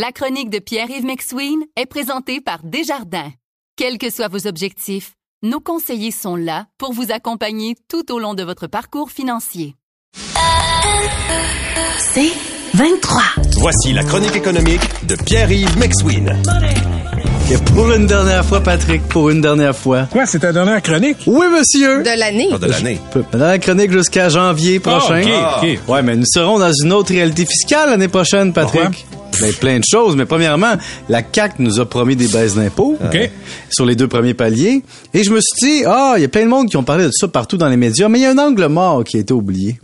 La chronique de Pierre-Yves McSween est présentée par Desjardins. Quels que soient vos objectifs, nos conseillers sont là pour vous accompagner tout au long de votre parcours financier. C'est 23. Voici la chronique économique de Pierre-Yves McSween. Et pour une dernière fois, Patrick, pour une dernière fois. Quoi, c'est ta dernière chronique? Oui, monsieur. De l'année. de l'année. Dans la chronique jusqu'à janvier prochain. Ah, ok, ok. Ouais, mais nous serons dans une autre réalité fiscale l'année prochaine, Patrick. Ben, plein de choses, mais premièrement, la CAC nous a promis des baisses d'impôts OK. sur les deux premiers paliers. Et je me suis dit, ah, il y a plein de monde qui ont parlé de ça partout dans les médias, mais il y a un angle mort qui a été oublié.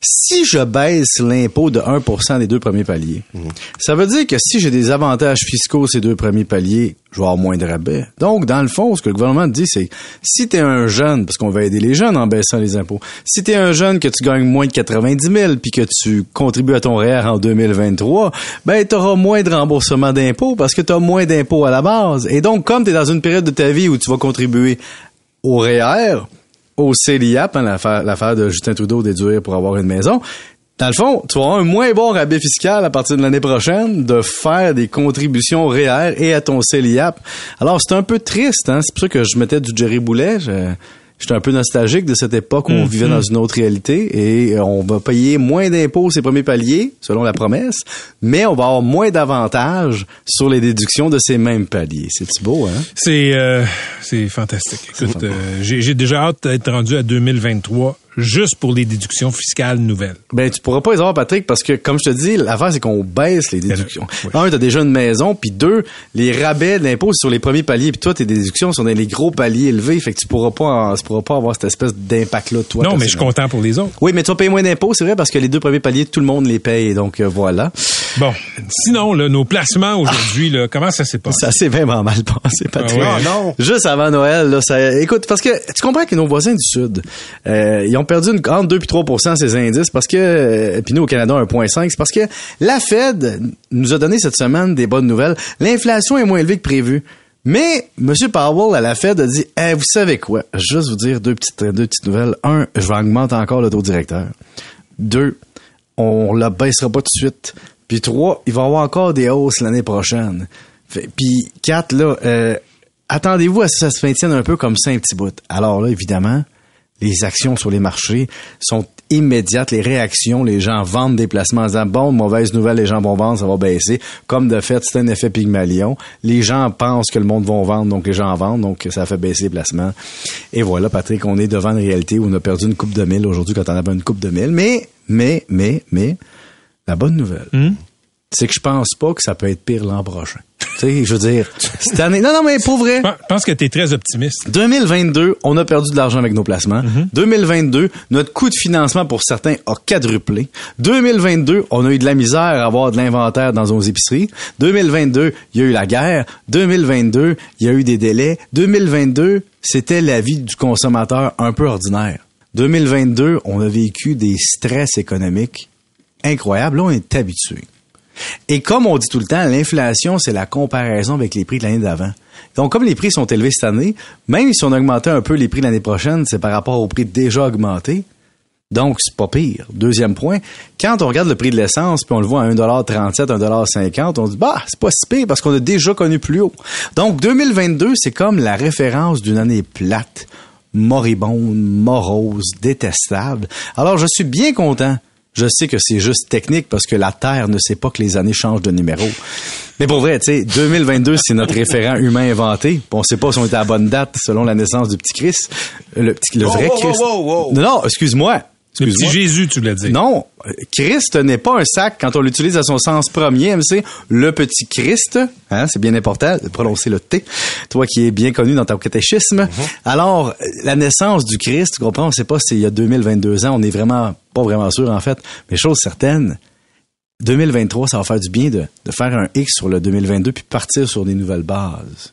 Si je baisse l'impôt de 1% des deux premiers paliers, ça veut dire que si j'ai des avantages fiscaux ces deux premiers paliers, je vais avoir moins de rabais. Donc, dans le fond, ce que le gouvernement dit, c'est si tu es un jeune, parce qu'on va aider les jeunes en baissant les impôts, si tu es un jeune que tu gagnes moins de 90 000 puis que tu contribues à ton REER en 2023, ben, tu auras moins de remboursement d'impôts parce que tu as moins d'impôts à la base. Et donc, comme tu es dans une période de ta vie où tu vas contribuer au REER, au CELIAP, hein, l'affaire, de Justin Trudeau déduire pour avoir une maison. Dans le fond, tu avoir un moins bon rabais fiscal à partir de l'année prochaine de faire des contributions REER et à ton CELIAP. Alors, c'est un peu triste, hein? C'est pour ça que je mettais du Jerry Boulet. Je- J'étais un peu nostalgique de cette époque où on vivait dans une autre réalité et euh, on va payer moins d'impôts ces premiers paliers, selon la promesse, mais on va avoir moins d'avantages sur les déductions de ces mêmes paliers. C'est beau, hein? C'est euh, c'est fantastique. Écoute, euh, j'ai déjà hâte d'être rendu à 2023 juste pour les déductions fiscales nouvelles. Ben, tu pourras pas les avoir, Patrick, parce que, comme je te dis, l'affaire, c'est qu'on baisse les déductions. Oui. Un, t'as déjà une maison, puis deux, les rabais de l'impôt c'est sur les premiers paliers, puis toi, tes déductions sont dans les gros paliers élevés, fait que tu pourras pas, tu pourras pas avoir cette espèce d'impact-là, toi. non, mais je suis content pour les autres. Oui, mais tu vas payer moins d'impôts, c'est vrai, parce que les deux premiers paliers, tout le monde les paye, donc euh, voilà. Bon, sinon, là, nos placements aujourd'hui, là, comment ça s'est passé? Ça s'est vraiment mal passé, Patrick. Ah ouais? non. Juste avant Noël, là, ça, écoute, parce que tu comprends que nos voisins du Sud, euh, ils ont perdu une, entre 2 et 3% ces indices parce que, euh, puis nous au Canada 1,5, c'est parce que la Fed nous a donné cette semaine des bonnes nouvelles. L'inflation est moins élevée que prévu. Mais M. Powell à la Fed a dit, Eh, vous savez quoi, juste vous dire deux petites, deux petites nouvelles. Un, je vais augmenter encore le taux directeur. Deux, on la baissera pas tout de suite. Puis trois, il va y avoir encore des hausses l'année prochaine. Puis quatre, là, euh, attendez-vous à ce que ça se maintienne un peu comme ça un petit bout. Alors là, évidemment, les actions sur les marchés sont immédiates, les réactions, les gens vendent des placements en disant bon, mauvaise nouvelle, les gens vont vendre, ça va baisser. Comme de fait, c'est un effet Pygmalion. Les gens pensent que le monde va vendre, donc les gens vendent, donc ça fait baisser les placements. Et voilà, Patrick, on est devant une réalité où on a perdu une coupe de mille aujourd'hui quand on avait une coupe de mille. Mais, mais, mais, mais, la bonne nouvelle, c'est que je pense pas que ça peut être pire l'an prochain. tu sais, je veux dire, cette année, non, non, mais pour vrai. Je pense que tu es très optimiste. 2022, on a perdu de l'argent avec nos placements. 2022, notre coût de financement pour certains a quadruplé. 2022, on a eu de la misère à avoir de l'inventaire dans nos épiceries. 2022, il y a eu la guerre. 2022, il y a eu des délais. 2022, c'était la vie du consommateur un peu ordinaire. 2022, on a vécu des stress économiques incroyables. Là, on est habitué. Et comme on dit tout le temps, l'inflation, c'est la comparaison avec les prix de l'année d'avant. Donc, comme les prix sont élevés cette année, même si on augmentait un peu les prix l'année prochaine, c'est par rapport aux prix déjà augmentés. Donc, c'est pas pire. Deuxième point, quand on regarde le prix de l'essence, puis on le voit à 1,37 1,50 on dit, bah, c'est pas si pire parce qu'on a déjà connu plus haut. Donc, 2022, c'est comme la référence d'une année plate, moribonde, morose, détestable. Alors, je suis bien content je sais que c'est juste technique parce que la Terre ne sait pas que les années changent de numéro. Mais pour vrai, tu sais, 2022, c'est notre référent humain inventé. On sait pas si on était à la bonne date selon la naissance du petit Christ. Le, petit, le vrai Christ. wow. Non, non, excuse-moi. Le petit Jésus, tu l'as dit. Non, Christ n'est pas un sac quand on l'utilise à son sens premier, MC. Le petit Christ, hein, c'est bien important de prononcer le T. Toi qui es bien connu dans ton catéchisme. Alors, euh, la naissance du Christ, tu comprends, on sait pas si il y a 2022 ans, on est vraiment pas vraiment sûr en fait, mais chose certaine, 2023, ça va faire du bien de, de faire un X sur le 2022 puis partir sur des nouvelles bases.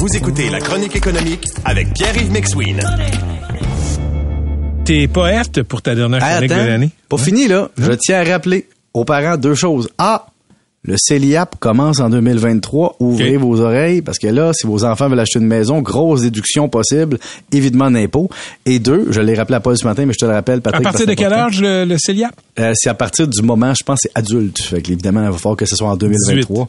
Vous écoutez La Chronique économique avec Pierre-Yves McSween. T'es poète pour ta dernière chronique de attends, l'année? Pas fini, là. Je tiens à rappeler aux parents deux choses. A, le CELIAP commence en 2023. Ouvrez vos oreilles parce que là, si vos enfants veulent acheter une maison, grosse déduction possible, évidemment d'impôts. Et deux, je l'ai rappelé à Paul ce matin, mais je te le rappelle, À Patrick. partir parce de quel âge le, le CELIAP? Euh, c'est à partir du moment, je pense, c'est adulte. Fait que, évidemment, il va falloir que ce soit en 2023.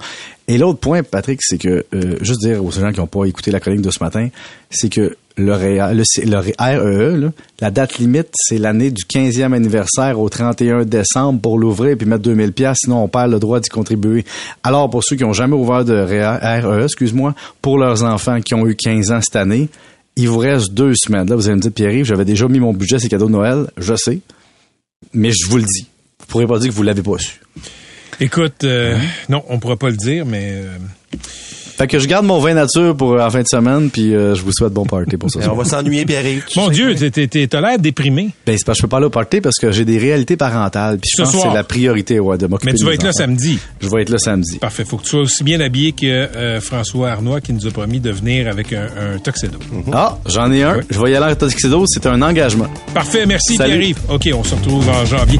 Et l'autre point, Patrick, c'est que, euh, juste dire aux gens qui n'ont pas écouté la chronique de ce matin, c'est que le, REE, là, la date limite, c'est l'année du 15e anniversaire au 31 décembre pour l'ouvrir et puis mettre 2000 pièces sinon on perd le droit d'y contribuer. Alors, pour ceux qui n'ont jamais ouvert de REE, excuse-moi, pour leurs enfants qui ont eu 15 ans cette année, il vous reste deux semaines. Là, vous allez me dire, Pierre-Yves, j'avais déjà mis mon budget, c'est cadeau de Noël. Je sais. Mais je vous le dis. Vous pourrez pas dire que vous l'avez pas su. Écoute, euh, non, on pourra pas le dire, mais euh, Fait que je garde mon vin nature pour euh, la fin de semaine, puis euh, je vous souhaite bon party pour ça. on va s'ennuyer, Pierre-Yves. mon Dieu, t'es- t'es- t'es- t'as l'air déprimé. Ben, c'est parce que je peux pas aller au party parce que j'ai des réalités parentales. Puis je Ce pense que c'est la priorité, ouais, de m'occuper Mais tu vas être là samedi. Je vais être là samedi. Parfait. Faut que tu sois aussi bien habillé que euh, François Arnois qui nous a promis de venir avec un, un tuxedo. Ah, j'en ai un. Ouais. Je vais y aller en tuxedo. C'est un engagement. Parfait. Merci, Salut. Pierre-Yves. OK, on se retrouve en janvier.